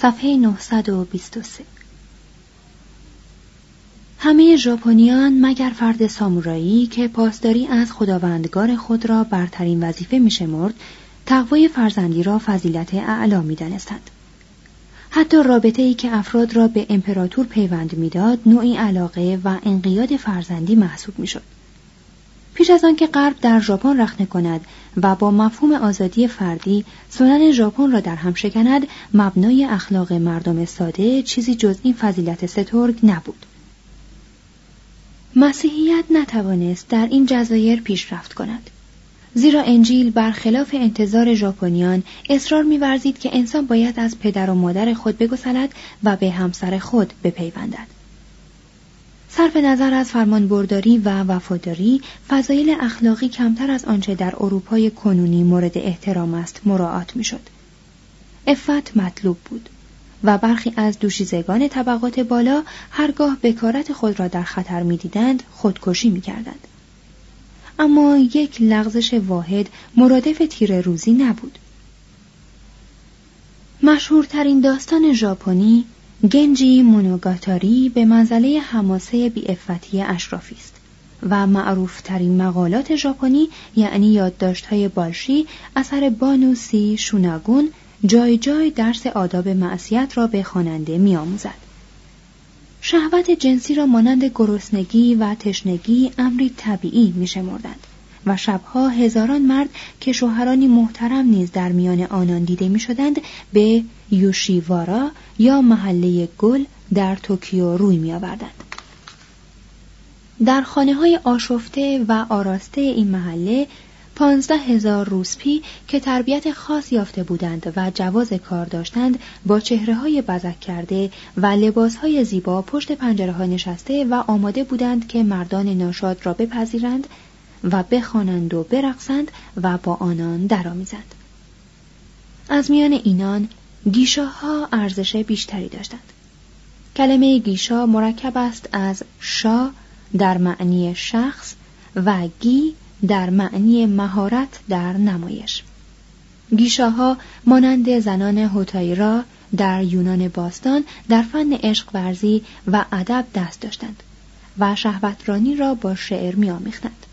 صفحه 923 همه ژاپنیان مگر فرد سامورایی که پاسداری از خداوندگار خود را برترین وظیفه میشمرد تقوای فرزندی را فضیلت اعلا می دانستند. حتی رابطه ای که افراد را به امپراتور پیوند می‌داد نوعی علاقه و انقیاد فرزندی محسوب می‌شد. پیش از آنکه غرب در ژاپن رخنه کند و با مفهوم آزادی فردی سنن ژاپن را در هم شکند مبنای اخلاق مردم ساده چیزی جز این فضیلت سترگ نبود. مسیحیت نتوانست در این جزایر پیشرفت کند. زیرا انجیل برخلاف انتظار ژاپنیان اصرار می‌ورزید که انسان باید از پدر و مادر خود بگسلد و به همسر خود بپیوندد. صرف نظر از فرمانبرداری و وفاداری فضایل اخلاقی کمتر از آنچه در اروپای کنونی مورد احترام است مراعات می‌شد. افت مطلوب بود و برخی از دوشیزگان طبقات بالا هرگاه بکارت خود را در خطر می‌دیدند خودکشی می‌کردند. اما یک لغزش واحد مرادف تیر روزی نبود. مشهورترین داستان ژاپنی گنجی مونوگاتاری به منزله حماسه بیافتی اشرافی است و معروفترین مقالات ژاپنی یعنی یادداشت‌های بالشی اثر بانوسی شوناگون جای جای درس آداب معصیت را به خواننده میآموزد. شهوت جنسی را مانند گرسنگی و تشنگی امری طبیعی میشمردند. و شبها هزاران مرد که شوهرانی محترم نیز در میان آنان دیده می‌شدند به یوشیوارا یا محله گل در توکیو روی میآوردند. در خانه های آشفته و آراسته این محله پانزده هزار روسپی که تربیت خاص یافته بودند و جواز کار داشتند با چهره های بزک کرده و لباس های زیبا پشت پنجره ها نشسته و آماده بودند که مردان ناشاد را بپذیرند. و بخوانند و برقصند و با آنان درآمیزند. از میان اینان گیشاها ارزش بیشتری داشتند. کلمه گیشا مرکب است از شا در معنی شخص و گی در معنی مهارت در نمایش گیشاها مانند زنان هوتایرا در یونان باستان در فن عشق ورزی و ادب دست داشتند و شهوترانی را با شعر میآمیختند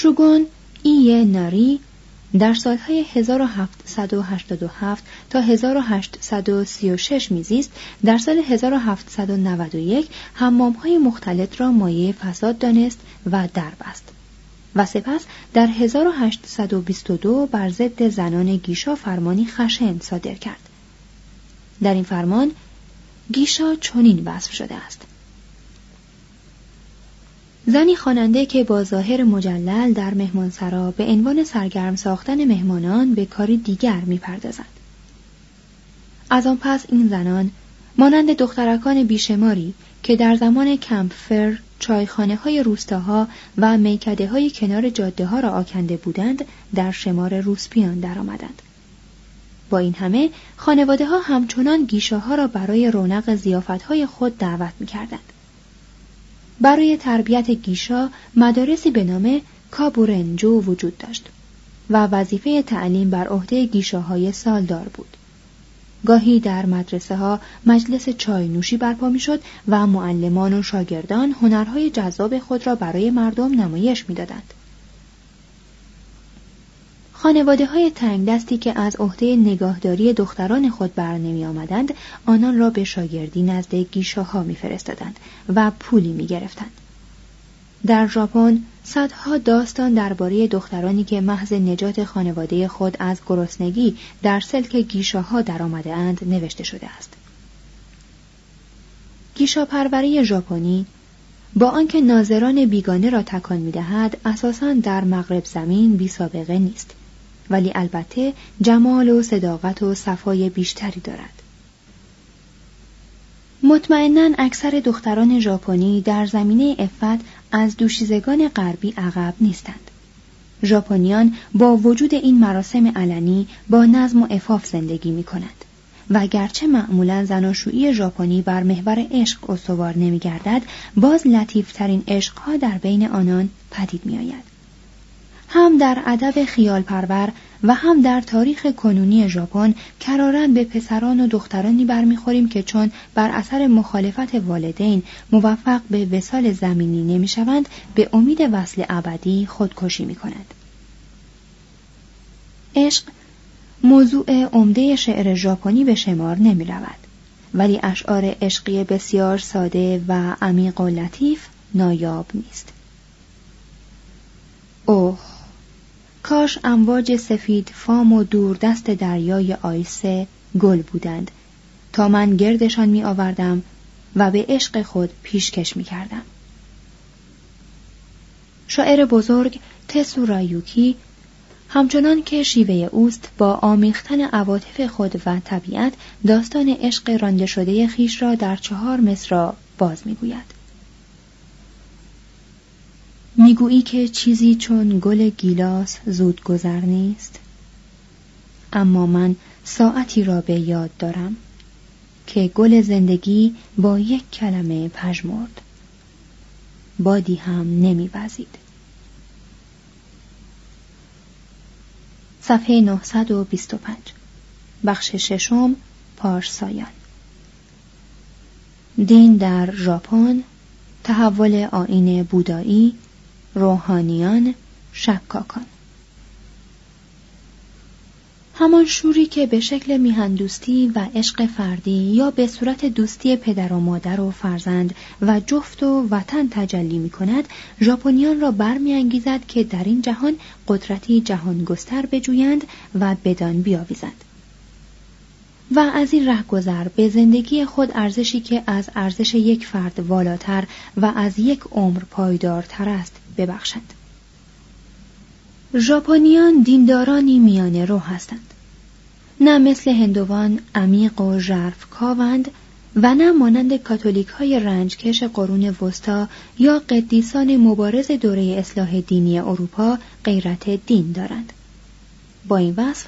شوگون ای ناری در سالهای 1787 تا 1836 میزیست در سال 1791 های مختلط را مایه فساد دانست و دربست. و سپس در 1822 بر ضد زنان گیشا فرمانی خشن صادر کرد. در این فرمان گیشا چنین وصف شده است. زنی خواننده که با ظاهر مجلل در مهمانسرا به عنوان سرگرم ساختن مهمانان به کاری دیگر می‌پردازند از آن پس این زنان مانند دخترکان بیشماری که در زمان کمپفر چایخانه های روستاها و میکده های کنار جاده ها را آکنده بودند در شمار روسپیان درآمدند. با این همه خانواده ها همچنان گیشه ها را برای رونق زیافت های خود دعوت می کردند. برای تربیت گیشا مدارسی به نام کابورنجو وجود داشت و وظیفه تعلیم بر عهده گیشاهای سالدار بود. گاهی در مدرسه ها مجلس چای نوشی برپا می شد و معلمان و شاگردان هنرهای جذاب خود را برای مردم نمایش می دادند. خانواده های تنگ دستی که از عهده نگاهداری دختران خود بر نمی آمدند آنان را به شاگردی نزد گیشاها می فرستادند و پولی می گرفتند. در ژاپن صدها داستان درباره دخترانی که محض نجات خانواده خود از گرسنگی در سلک گیشاها درآمده اند نوشته شده است. گیشاپروری ژاپنی با آنکه ناظران بیگانه را تکان می‌دهد اساسا در مغرب زمین بی سابقه نیست ولی البته جمال و صداقت و صفای بیشتری دارد مطمئنا اکثر دختران ژاپنی در زمینه افت از دوشیزگان غربی عقب نیستند ژاپنیان با وجود این مراسم علنی با نظم و افاف زندگی می کنند و گرچه معمولا زناشویی ژاپنی بر محور عشق استوار نمیگردد باز لطیفترین عشقها در بین آنان پدید می آید. هم در ادب خیال پرور و هم در تاریخ کنونی ژاپن کرارن به پسران و دخترانی برمیخوریم که چون بر اثر مخالفت والدین موفق به وسال زمینی نمی‌شوند به امید وصل ابدی خودکشی می کند. عشق موضوع عمده شعر ژاپنی به شمار نمی رود. ولی اشعار عشقی بسیار ساده و عمیق و لطیف نایاب نیست. اوه کاش امواج سفید فام و دوردست دریای آیسه گل بودند تا من گردشان می آوردم و به عشق خود پیشکش می کردم. شاعر بزرگ تسو رایوکی همچنان که شیوه اوست با آمیختن عواطف خود و طبیعت داستان عشق رانده شده خیش را در چهار مصرا باز می‌گوید. می‌گویی که چیزی چون گل گیلاس زود گذر نیست؟ اما من ساعتی را به یاد دارم که گل زندگی با یک کلمه پژمرد. بادی هم نمیوزید. صفحه 925 بخش ششم پارسایان. دین در ژاپن تحول آین بودایی روحانیان شکاکان. همان شوری که به شکل میهندوستی و عشق فردی یا به صورت دوستی پدر و مادر و فرزند و جفت و وطن تجلی می کند ژاپنیان را برمیانگیزد که در این جهان قدرتی جهان گستر بجویند و بدان بیاویزند. و از این رهگذر به زندگی خود ارزشی که از ارزش یک فرد والاتر و از یک عمر پایدارتر است ببخشند. ژاپنیان دیندارانی میانه رو هستند. نه مثل هندوان عمیق و ژرف کاوند و نه مانند کاتولیک های رنجکش قرون وسطا یا قدیسان مبارز دوره اصلاح دینی اروپا غیرت دین دارند. با این وصف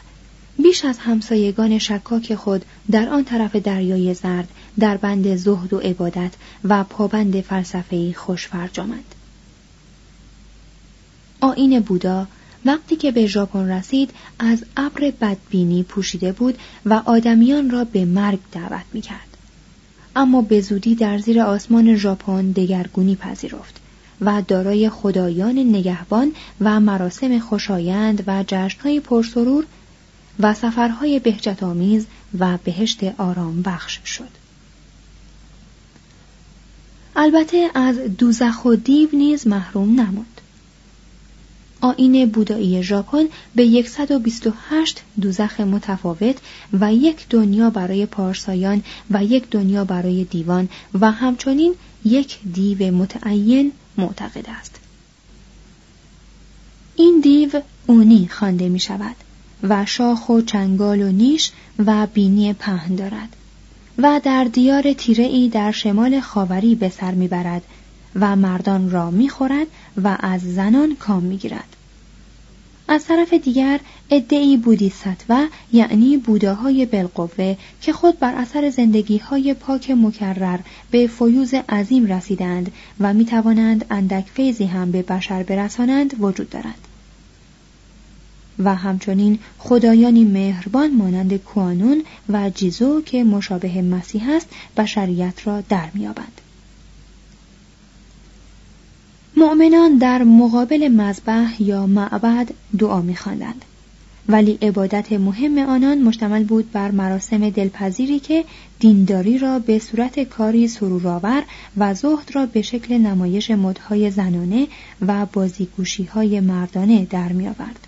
بیش از همسایگان شکاک خود در آن طرف دریای زرد در بند زهد و عبادت و پابند فلسفه‌ای خوش فرجامند. آین بودا وقتی که به ژاپن رسید از ابر بدبینی پوشیده بود و آدمیان را به مرگ دعوت می کرد. اما به زودی در زیر آسمان ژاپن دگرگونی پذیرفت و دارای خدایان نگهبان و مراسم خوشایند و جشنهای پرسرور و سفرهای بهجت آمیز و بهشت آرام بخش شد. البته از دوزخ و دیو نیز محروم نموند. آین بودایی ژاپن به 128 دوزخ متفاوت و یک دنیا برای پارسایان و یک دنیا برای دیوان و همچنین یک دیو متعین معتقد است. این دیو اونی خوانده می شود و شاخ و چنگال و نیش و بینی پهن دارد و در دیار تیره ای در شمال خاوری به سر می‌برد و مردان را می‌خورد و از زنان کام می‌گیرد از طرف دیگر ادعی بودی سطوه یعنی بوداهای بالقوه که خود بر اثر زندگی های پاک مکرر به فیوز عظیم رسیدند و می توانند اندک فیضی هم به بشر برسانند وجود دارد. و همچنین خدایانی مهربان مانند کوانون و جیزو که مشابه مسیح است بشریت را در میابند. مؤمنان در مقابل مذبح یا معبد دعا میخواندند ولی عبادت مهم آنان مشتمل بود بر مراسم دلپذیری که دینداری را به صورت کاری سرورآور و زهد را به شکل نمایش مدهای زنانه و بازیگوشی های مردانه در می آورد.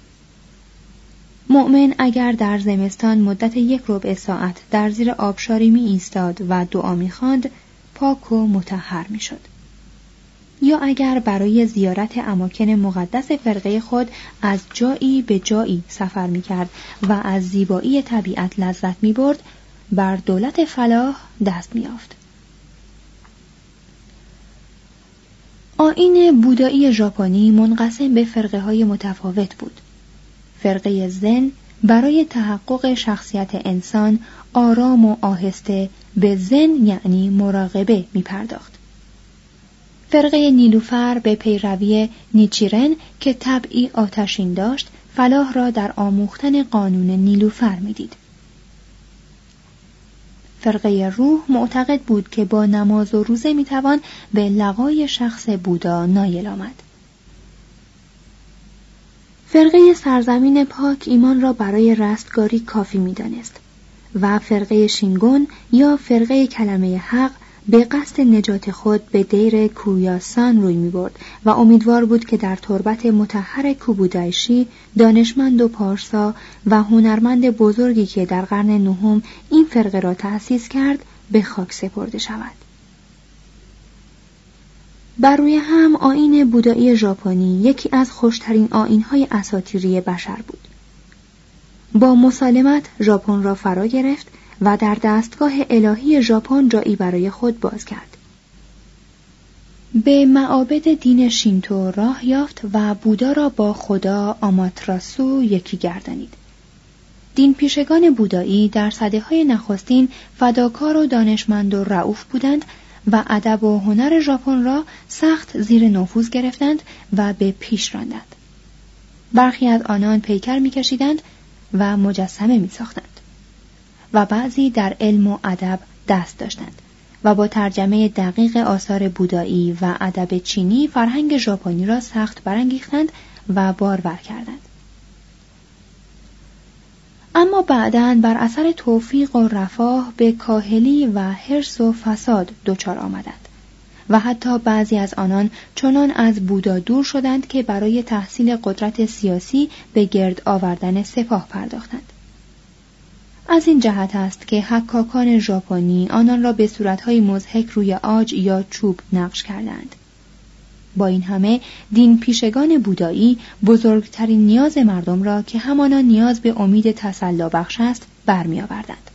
مؤمن اگر در زمستان مدت یک ربع ساعت در زیر آبشاری می ایستاد و دعا می خاند، پاک و متحر می شد. یا اگر برای زیارت اماکن مقدس فرقه خود از جایی به جایی سفر می کرد و از زیبایی طبیعت لذت می برد بر دولت فلاح دست می آفد. آین بودایی ژاپنی منقسم به فرقه های متفاوت بود. فرقه زن برای تحقق شخصیت انسان آرام و آهسته به زن یعنی مراقبه می پرداخت. فرقه نیلوفر به پیروی نیچیرن که طبعی آتشین داشت فلاح را در آموختن قانون نیلوفر می‌دید. فرقه روح معتقد بود که با نماز و روزه می‌توان به لقای شخص بودا نایل آمد. فرقه سرزمین پاک ایمان را برای رستگاری کافی می‌دانست و فرقه شینگون یا فرقه کلمه حق به قصد نجات خود به دیر کویاسان روی می برد و امیدوار بود که در تربت متحر کوبودایشی دانشمند و پارسا و هنرمند بزرگی که در قرن نهم این فرقه را تأسیس کرد به خاک سپرده شود. بر روی هم آین بودایی ژاپنی یکی از خوشترین آینهای اساتیری بشر بود. با مسالمت ژاپن را فرا گرفت و در دستگاه الهی ژاپن جایی برای خود باز کرد. به معابد دین شینتو راه یافت و بودا را با خدا آماتراسو یکی گردانید. دین پیشگان بودایی در صده های نخستین فداکار و دانشمند و رعوف بودند و ادب و هنر ژاپن را سخت زیر نفوذ گرفتند و به پیش راندند. برخی از آنان پیکر میکشیدند و مجسمه می ساختند. و بعضی در علم و ادب دست داشتند و با ترجمه دقیق آثار بودایی و ادب چینی فرهنگ ژاپنی را سخت برانگیختند و بارور کردند. اما بعدا بر اثر توفیق و رفاه به کاهلی و حرس و فساد دچار آمدند و حتی بعضی از آنان چنان از بودا دور شدند که برای تحصیل قدرت سیاسی به گرد آوردن سپاه پرداختند. از این جهت است که حکاکان ژاپنی آنان را به صورتهای مزهک روی آج یا چوب نقش کردند. با این همه دین پیشگان بودایی بزرگترین نیاز مردم را که همانا نیاز به امید تسلا بخش است برمیآوردند.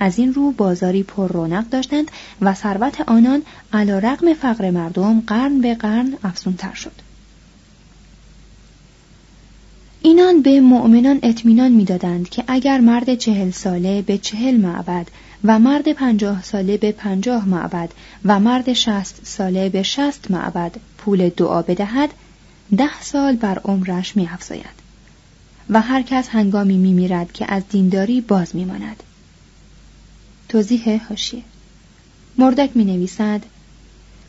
از این رو بازاری پر رونق داشتند و ثروت آنان علا رقم فقر مردم قرن به قرن افزونتر شد. اینان به مؤمنان اطمینان می‌دادند که اگر مرد چهل ساله به چهل معبد و مرد پنجاه ساله به پنجاه معبد و مرد شست ساله به شست معبد پول دعا بدهد ده سال بر عمرش می افزاید. و هر کس هنگامی می میرد که از دینداری باز می ماند. توضیح هاشیه مردک می نویسد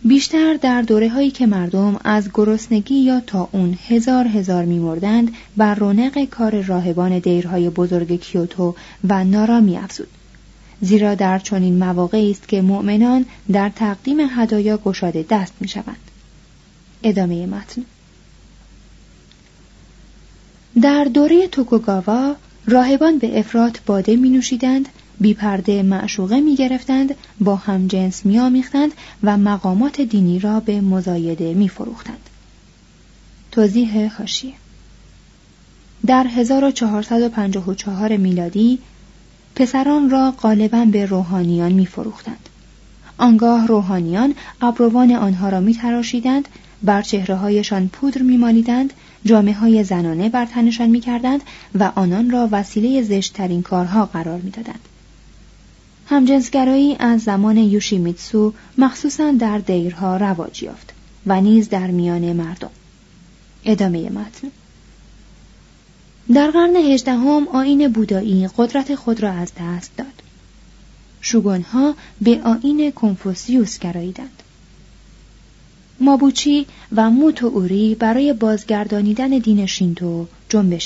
بیشتر در دوره هایی که مردم از گرسنگی یا تا اون هزار هزار میمردند بر رونق کار راهبان دیرهای بزرگ کیوتو و نارا افزود. زیرا در چنین مواقعی است که مؤمنان در تقدیم هدایا گشاده دست می شوند. ادامه متن در دوره توکوگاوا راهبان به افراد باده می نوشیدند بیپرده معشوقه می گرفتند با هم جنس می آمیختند و مقامات دینی را به مزایده می فروختند. توضیح هاشیه در 1454 میلادی پسران را غالبا به روحانیان میفروختند آنگاه روحانیان ابروان آنها را میتراشیدند بر چهره هایشان پودر میمالیدند جامعه های زنانه بر تنشان می‌کردند و آنان را وسیله زشتترین کارها قرار می‌دادند همجنسگرایی از زمان یوشیمیتسو مخصوصا در دیرها رواج یافت و نیز در میان مردم. ادامه متن. در قرن هجدهم آین بودایی قدرت خود را از دست داد. شوگونها به آین کنفوسیوس گراییدند. مابوچی و موتو اوری برای بازگردانیدن دین شینتو جنبش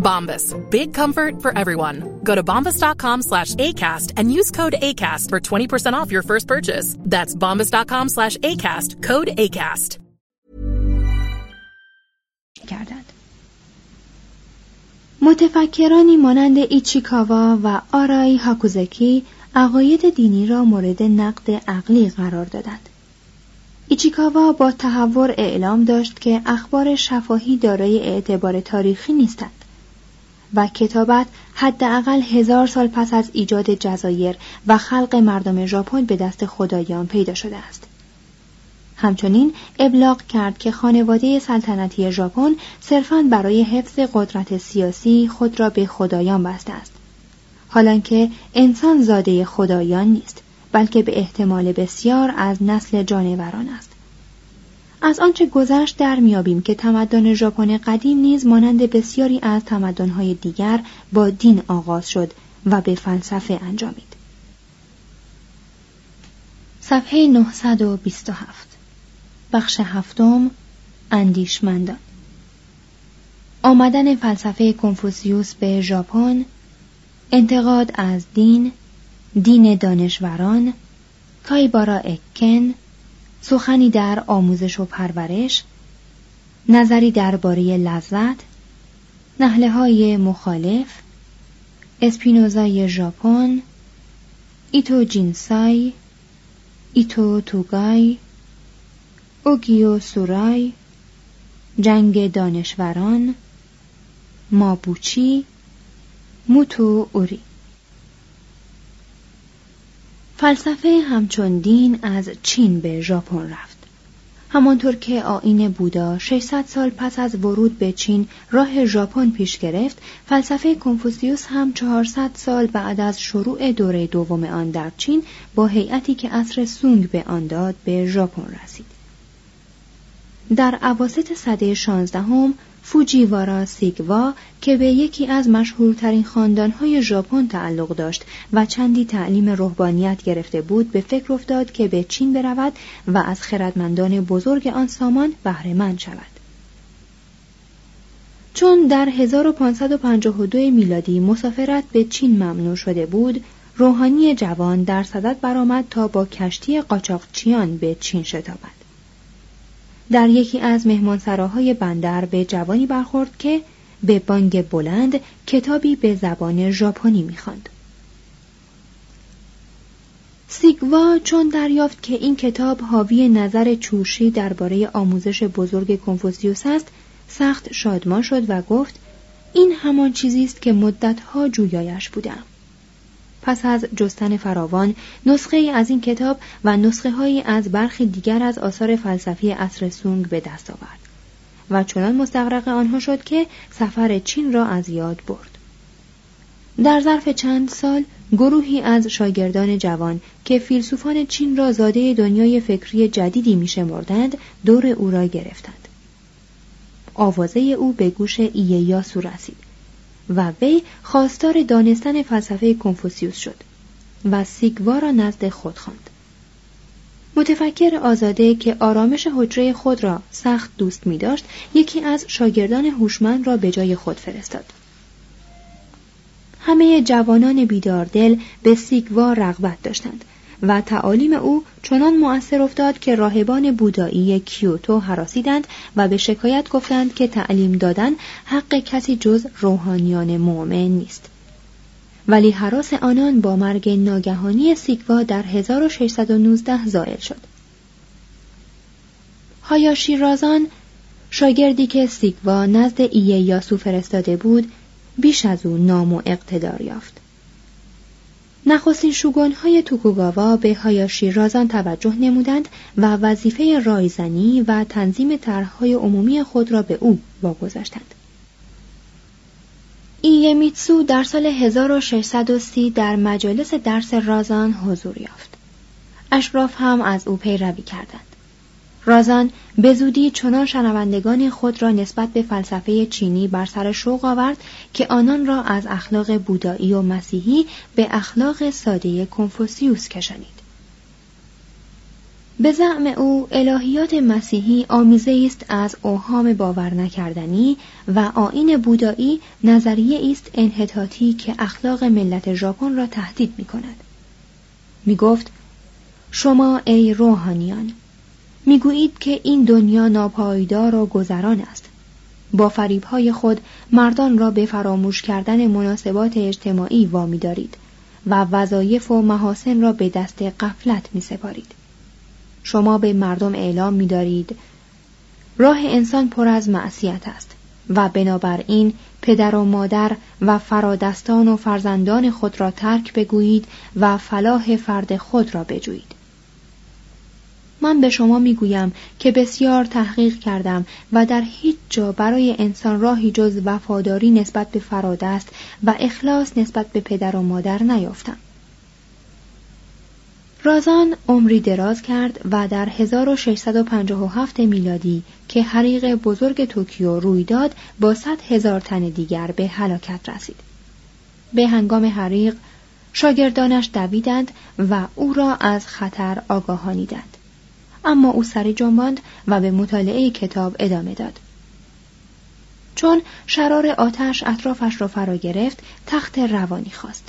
Bombas. Big comfort for everyone. Go to bombas.com slash ACAST and use code ACAST for 20% off your first purchase. That's bombas.com slash ACAST. Code ACAST. متفکرانی مانند ایچیکاوا و آرای هاکوزکی عقاید دینی را مورد نقد عقلی قرار دادند. ایچیکاوا با تحور اعلام داشت که اخبار شفاهی دارای اعتبار تاریخی نیستند. و کتابت حداقل هزار سال پس از ایجاد جزایر و خلق مردم ژاپن به دست خدایان پیدا شده است. همچنین ابلاغ کرد که خانواده سلطنتی ژاپن صرفاً برای حفظ قدرت سیاسی خود را به خدایان بسته است. حالانکه انسان زاده خدایان نیست بلکه به احتمال بسیار از نسل جانوران است. از آنچه گذشت در میابیم که تمدن ژاپن قدیم نیز مانند بسیاری از تمدن‌های دیگر با دین آغاز شد و به فلسفه انجامید. صفحه 927 بخش هفتم اندیشمندان آمدن فلسفه کنفوسیوس به ژاپن انتقاد از دین دین دانشوران کایبارا اکن سخنی در آموزش و پرورش نظری درباره لذت نهله های مخالف اسپینوزای ژاپن ایتو جینسای ایتو توگای اوگیو سورای جنگ دانشوران مابوچی موتو اوری. فلسفه همچون دین از چین به ژاپن رفت. همانطور که آین بودا 600 سال پس از ورود به چین راه ژاپن پیش گرفت فلسفه کنفوسیوس هم 400 سال بعد از شروع دوره دوم آن در چین با هیئتی که عصر سونگ به آن داد به ژاپن رسید. در عواسط سده شانزدهم فوجیوارا سیگوا که به یکی از مشهورترین خاندانهای ژاپن تعلق داشت و چندی تعلیم روحانیت گرفته بود به فکر افتاد که به چین برود و از خردمندان بزرگ آن سامان بهرهمند شود. چون در 1552 میلادی مسافرت به چین ممنوع شده بود روحانی جوان در صدد برآمد تا با کشتی قاچاقچیان به چین شتابد. در یکی از مهمانسراهای بندر به جوانی برخورد که به بانگ بلند کتابی به زبان ژاپنی می‌خواند. سیگوا چون دریافت که این کتاب حاوی نظر چوشی درباره آموزش بزرگ کنفوسیوس است سخت شادمان شد و گفت این همان چیزی است که مدتها جویایش بودم پس از جستن فراوان نسخه ای از این کتاب و نسخه هایی از برخی دیگر از آثار فلسفی اصر سونگ به دست آورد و چنان مستقرق آنها شد که سفر چین را از یاد برد. در ظرف چند سال گروهی از شاگردان جوان که فیلسوفان چین را زاده دنیای فکری جدیدی میشمردند دور او را گرفتند. آوازه او به گوش ایهیاسو رسید. و وی خواستار دانستن فلسفه کنفوسیوس شد و سیگوا را نزد خود خواند. متفکر آزاده که آرامش حجره خود را سخت دوست می داشت یکی از شاگردان هوشمند را به جای خود فرستاد. همه جوانان بیداردل به سیگوا رغبت داشتند و تعالیم او چنان مؤثر افتاد که راهبان بودایی کیوتو حراسیدند و به شکایت گفتند که تعلیم دادن حق کسی جز روحانیان مؤمن نیست. ولی حراس آنان با مرگ ناگهانی سیگوا در 1619 زائل شد. هایاشی رازان شاگردی که سیگوا نزد ایه یاسو فرستاده بود بیش از او نام و اقتدار یافت. نخستین های توکوگاوا به هایاشی رازان توجه نمودند و وظیفه رایزنی و تنظیم طرحهای عمومی خود را به او واگذاشتند. ایمیتسو در سال 1630 در مجالس درس رازان حضور یافت. اشراف هم از او پیروی کردند. رازان به زودی چنان شنوندگان خود را نسبت به فلسفه چینی بر سر شوق آورد که آنان را از اخلاق بودایی و مسیحی به اخلاق ساده کنفوسیوس کشانید. به زعم او الهیات مسیحی آمیزه است از اوهام باور نکردنی و آین بودایی نظریه است انحطاطی که اخلاق ملت ژاپن را تهدید می کند. می گفت شما ای روحانیان می‌گویید که این دنیا ناپایدار و گذران است با فریبهای خود مردان را به فراموش کردن مناسبات اجتماعی وامی دارید و وظایف و محاسن را به دست قفلت می سپارید. شما به مردم اعلام می دارید راه انسان پر از معصیت است و بنابراین پدر و مادر و فرادستان و فرزندان خود را ترک بگویید و فلاح فرد خود را بجویید. من به شما می‌گویم که بسیار تحقیق کردم و در هیچ جا برای انسان راهی جز وفاداری نسبت به فرادست و اخلاص نسبت به پدر و مادر نیافتم. رازان عمری دراز کرد و در 1657 میلادی که حریق بزرگ توکیو روی داد با صد هزار تن دیگر به هلاکت رسید. به هنگام حریق شاگردانش دویدند و او را از خطر آگاهانیدند. اما او سری جنباند و به مطالعه کتاب ادامه داد. چون شرار آتش اطرافش را فرا گرفت تخت روانی خواست.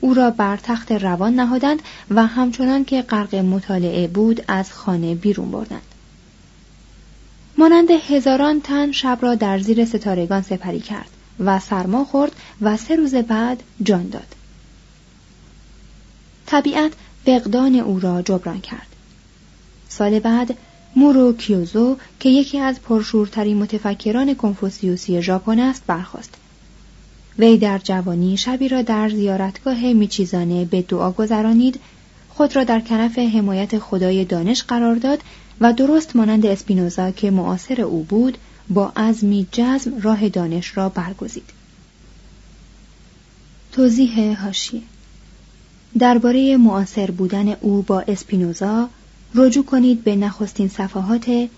او را بر تخت روان نهادند و همچنان که غرق مطالعه بود از خانه بیرون بردند. مانند هزاران تن شب را در زیر ستارگان سپری کرد و سرما خورد و سه روز بعد جان داد. طبیعت فقدان او را جبران کرد. سال بعد مورو کیوزو که یکی از پرشورترین متفکران کنفوسیوسی ژاپن است برخاست. وی در جوانی شبی را در زیارتگاه میچیزانه به دعا گذرانید خود را در کنف حمایت خدای دانش قرار داد و درست مانند اسپینوزا که معاصر او بود با عزمی جزم راه دانش را برگزید. توضیح هاشیه. درباره معاصر بودن او با اسپینوزا رجوع کنید به نخستین صفحات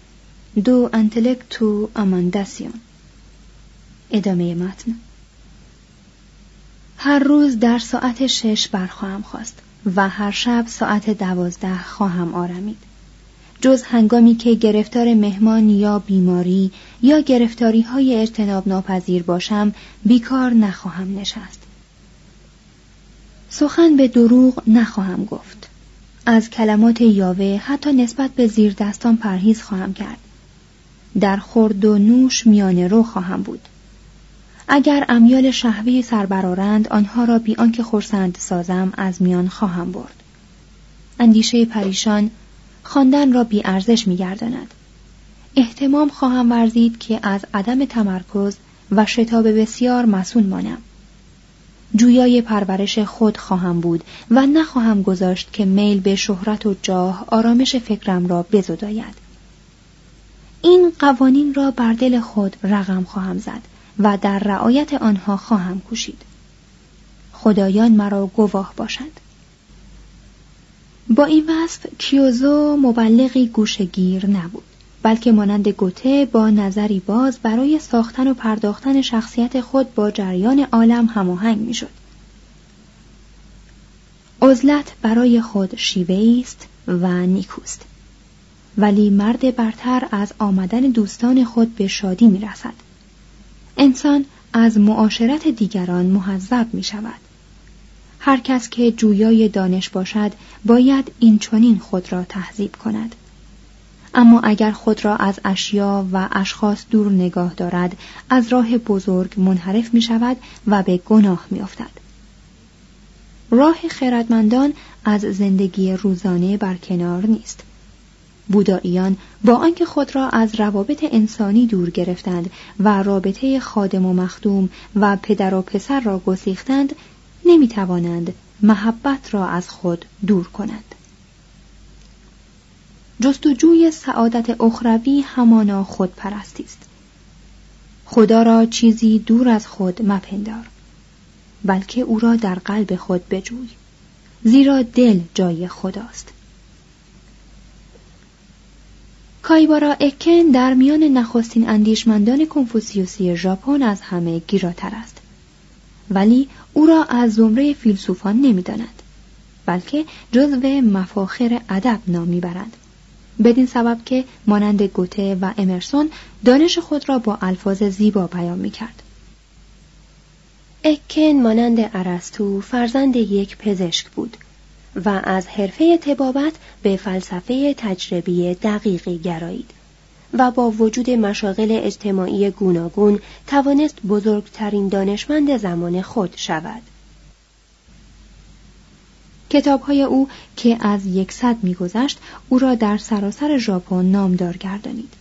دو انتلکتو امانداسیون ادامه متن. هر روز در ساعت شش برخواهم خواست و هر شب ساعت دوازده خواهم آرمید جز هنگامی که گرفتار مهمان یا بیماری یا گرفتاری های اجتناب ناپذیر باشم بیکار نخواهم نشست. سخن به دروغ نخواهم گفت. از کلمات یاوه حتی نسبت به زیر دستان پرهیز خواهم کرد. در خورد و نوش میانه رو خواهم بود. اگر امیال شهوی سربرارند آنها را بی آنکه خورسند سازم از میان خواهم برد. اندیشه پریشان خواندن را بی ارزش می گرداند. احتمام خواهم ورزید که از عدم تمرکز و شتاب بسیار مسون مانم. جویای پرورش خود خواهم بود و نخواهم گذاشت که میل به شهرت و جاه آرامش فکرم را بزداید. این قوانین را بر دل خود رقم خواهم زد و در رعایت آنها خواهم کوشید. خدایان مرا گواه باشند. با این وصف کیوزو مبلغی گوشگیر نبود. بلکه مانند گوته با نظری باز برای ساختن و پرداختن شخصیت خود با جریان عالم هماهنگ می‌شد. عزلت برای خود شیوه است و نیکوست ولی مرد برتر از آمدن دوستان خود به شادی می رسد. انسان از معاشرت دیگران محذب می شود. هر کس که جویای دانش باشد باید این چنین خود را تهذیب کند. اما اگر خود را از اشیا و اشخاص دور نگاه دارد از راه بزرگ منحرف می شود و به گناه می افتد. راه خردمندان از زندگی روزانه برکنار نیست. بوداییان با آنکه خود را از روابط انسانی دور گرفتند و رابطه خادم و مخدوم و پدر و پسر را گسیختند نمی توانند محبت را از خود دور کنند. جستجوی سعادت اخروی همانا خودپرستی است. خدا را چیزی دور از خود مپندار. بلکه او را در قلب خود بجوی. زیرا دل جای خداست. کایبارا اکن در میان نخستین اندیشمندان کنفوسیوسی ژاپن از همه گیراتر است. ولی او را از زمره فیلسوفان نمی‌داند بلکه جزو مفاخر ادب نام می‌برند بدین سبب که مانند گوته و امرسون دانش خود را با الفاظ زیبا بیان می‌کرد اکن مانند ارسطو فرزند یک پزشک بود و از حرفه تبابت به فلسفه تجربی دقیقی گرایید و با وجود مشاغل اجتماعی گوناگون توانست بزرگترین دانشمند زمان خود شود. کتابهای او که از یکصد میگذشت او را در سراسر ژاپن نامدار گردانید.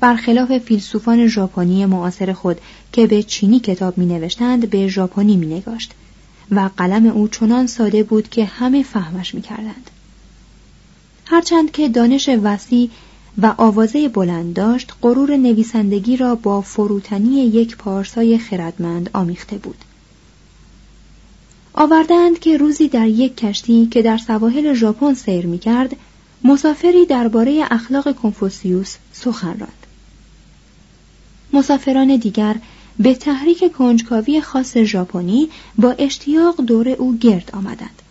برخلاف فیلسوفان ژاپنی معاصر خود که به چینی کتاب می نوشتند به ژاپنی می نگاشت و قلم او چنان ساده بود که همه فهمش می کردند. هرچند که دانش وسیع و آوازه بلند داشت غرور نویسندگی را با فروتنی یک پارسای خردمند آمیخته بود آوردند که روزی در یک کشتی که در سواحل ژاپن سیر می‌کرد مسافری درباره اخلاق کنفوسیوس سخن راند. مسافران دیگر به تحریک کنجکاوی خاص ژاپنی با اشتیاق دور او گرد آمدند.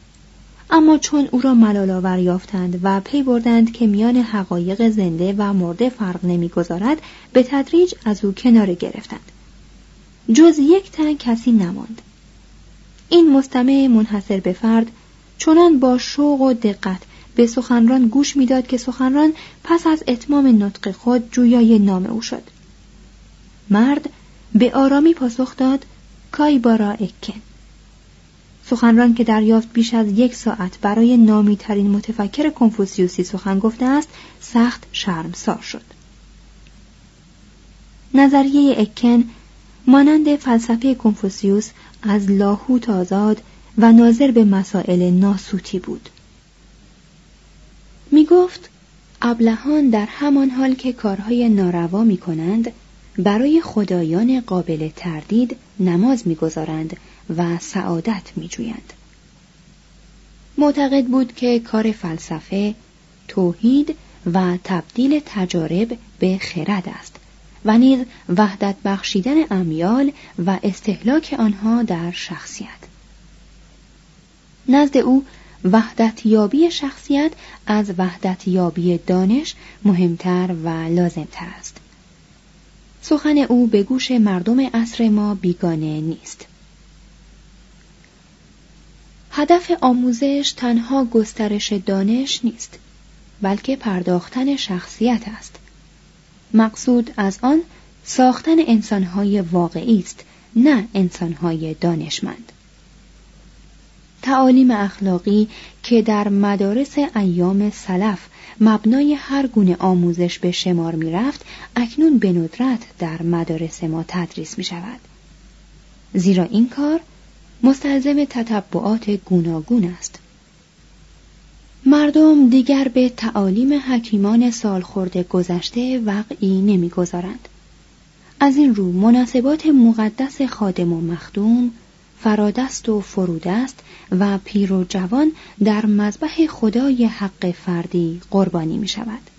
اما چون او را ملال یافتند و پی بردند که میان حقایق زنده و مرده فرق نمی‌گذارد به تدریج از او کناره گرفتند. جز یک تن کسی نماند. این مستمع منحصر به فرد چنان با شوق و دقت به سخنران گوش می‌داد که سخنران پس از اتمام نطق خود جویای نام او شد. مرد به آرامی پاسخ داد کای بارا اکن. سخنران که دریافت بیش از یک ساعت برای نامی ترین متفکر کنفوسیوسی سخن گفته است سخت شرمسار شد. نظریه اکن مانند فلسفه کنفوسیوس از لاهوت آزاد و ناظر به مسائل ناسوتی بود. می گفت ابلهان در همان حال که کارهای ناروا می کنند برای خدایان قابل تردید نماز می‌گذارند و سعادت میجویند. معتقد بود که کار فلسفه توحید و تبدیل تجارب به خرد است. و نیز وحدت بخشیدن امیال و استهلاک آنها در شخصیت. نزد او وحدت یابی شخصیت از وحدت یابی دانش مهمتر و لازمتر است. سخن او به گوش مردم عصر ما بیگانه نیست. هدف آموزش تنها گسترش دانش نیست بلکه پرداختن شخصیت است. مقصود از آن ساختن انسانهای واقعی است نه انسانهای دانشمند تعالیم اخلاقی که در مدارس ایام سلف مبنای هر گونه آموزش به شمار می رفت اکنون به ندرت در مدارس ما تدریس می شود. زیرا این کار مستلزم تطبعات گوناگون است. مردم دیگر به تعالیم حکیمان سالخورده گذشته وقعی نمی‌گذارند. از این رو مناسبات مقدس خادم و مخدوم فرادست و فرودست و پیر و جوان در مذبح خدای حق فردی قربانی می شود.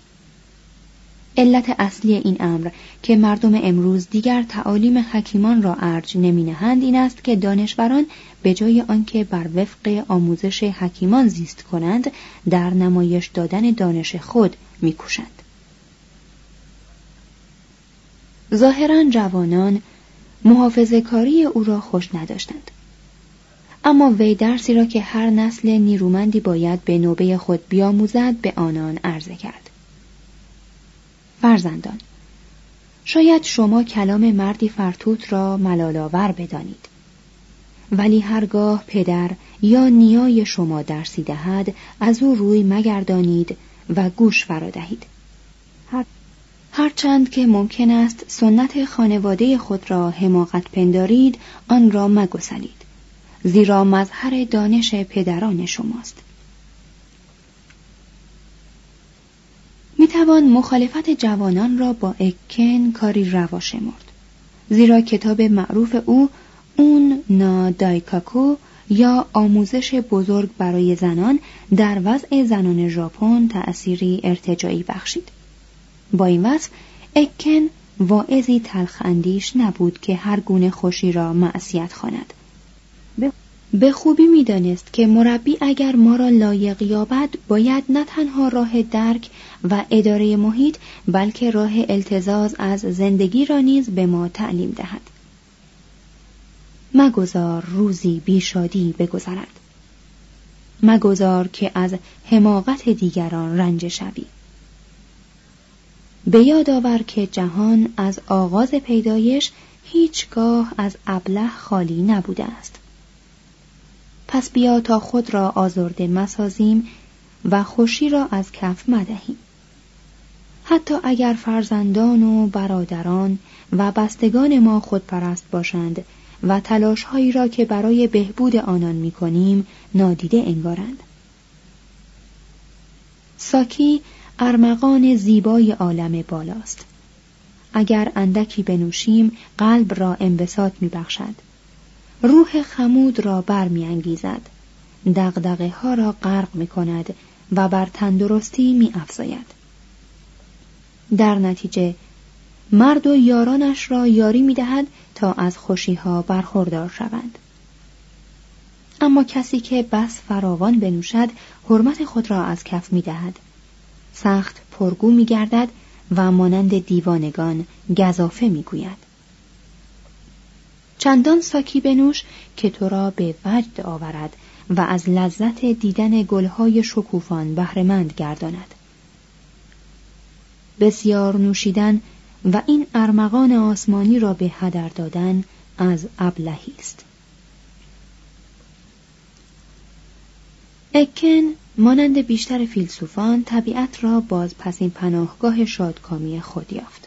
علت اصلی این امر که مردم امروز دیگر تعالیم حکیمان را ارج نمی نهند این است که دانشوران به جای آنکه بر وفق آموزش حکیمان زیست کنند در نمایش دادن دانش خود میکوشند. ظاهرا جوانان محافظه کاری او را خوش نداشتند. اما وی درسی را که هر نسل نیرومندی باید به نوبه خود بیاموزد به آنان عرضه کرد. فرزندان شاید شما کلام مردی فرتوت را ملالاور بدانید. ولی هرگاه پدر یا نیای شما درسی دهد از او روی مگردانید و گوش فرا دهید. هرچند که ممکن است سنت خانواده خود را حماقت پندارید آن را مگسلید زیرا مظهر دانش پدران شماست. می توان مخالفت جوانان را با اکن کاری روا شمرد زیرا کتاب معروف او اون نا دایکاکو یا آموزش بزرگ برای زنان در وضع زنان ژاپن تأثیری ارتجایی بخشید. با این وصف اکن واعظی تلخ اندیش نبود که هر گونه خوشی را معصیت خواند. به خوبی می‌دانست که مربی اگر ما را لایق یابد باید نه تنها راه درک و اداره محیط بلکه راه التزاز از زندگی را نیز به ما تعلیم دهد. مگذار روزی بیشادی بگذرد. مگذار که از حماقت دیگران رنج شوی. به یاد آور که جهان از آغاز پیدایش هیچگاه از ابله خالی نبوده است. پس بیا تا خود را آزرده مسازیم و خوشی را از کف مدهیم. حتی اگر فرزندان و برادران و بستگان ما خودپرست باشند و تلاشهایی را که برای بهبود آنان می کنیم نادیده انگارند. ساکی ارمغان زیبای عالم بالاست. اگر اندکی بنوشیم قلب را انبساط می بخشد روح خمود را برمیانگیزد دغدغه ها را غرق می کند و بر تندرستی می افزاید. در نتیجه مرد و یارانش را یاری می دهد تا از خوشی ها برخوردار شوند. اما کسی که بس فراوان بنوشد حرمت خود را از کف می دهد. سخت پرگو می گردد و مانند دیوانگان گذافه می گوید. چندان ساکی بنوش که تو را به وجد آورد و از لذت دیدن گلهای شکوفان بهرهمند گرداند. بسیار نوشیدن و این ارمغان آسمانی را به هدر دادن از ابلهی است. اکن مانند بیشتر فیلسوفان طبیعت را باز پس این پناهگاه شادکامی خود یافت.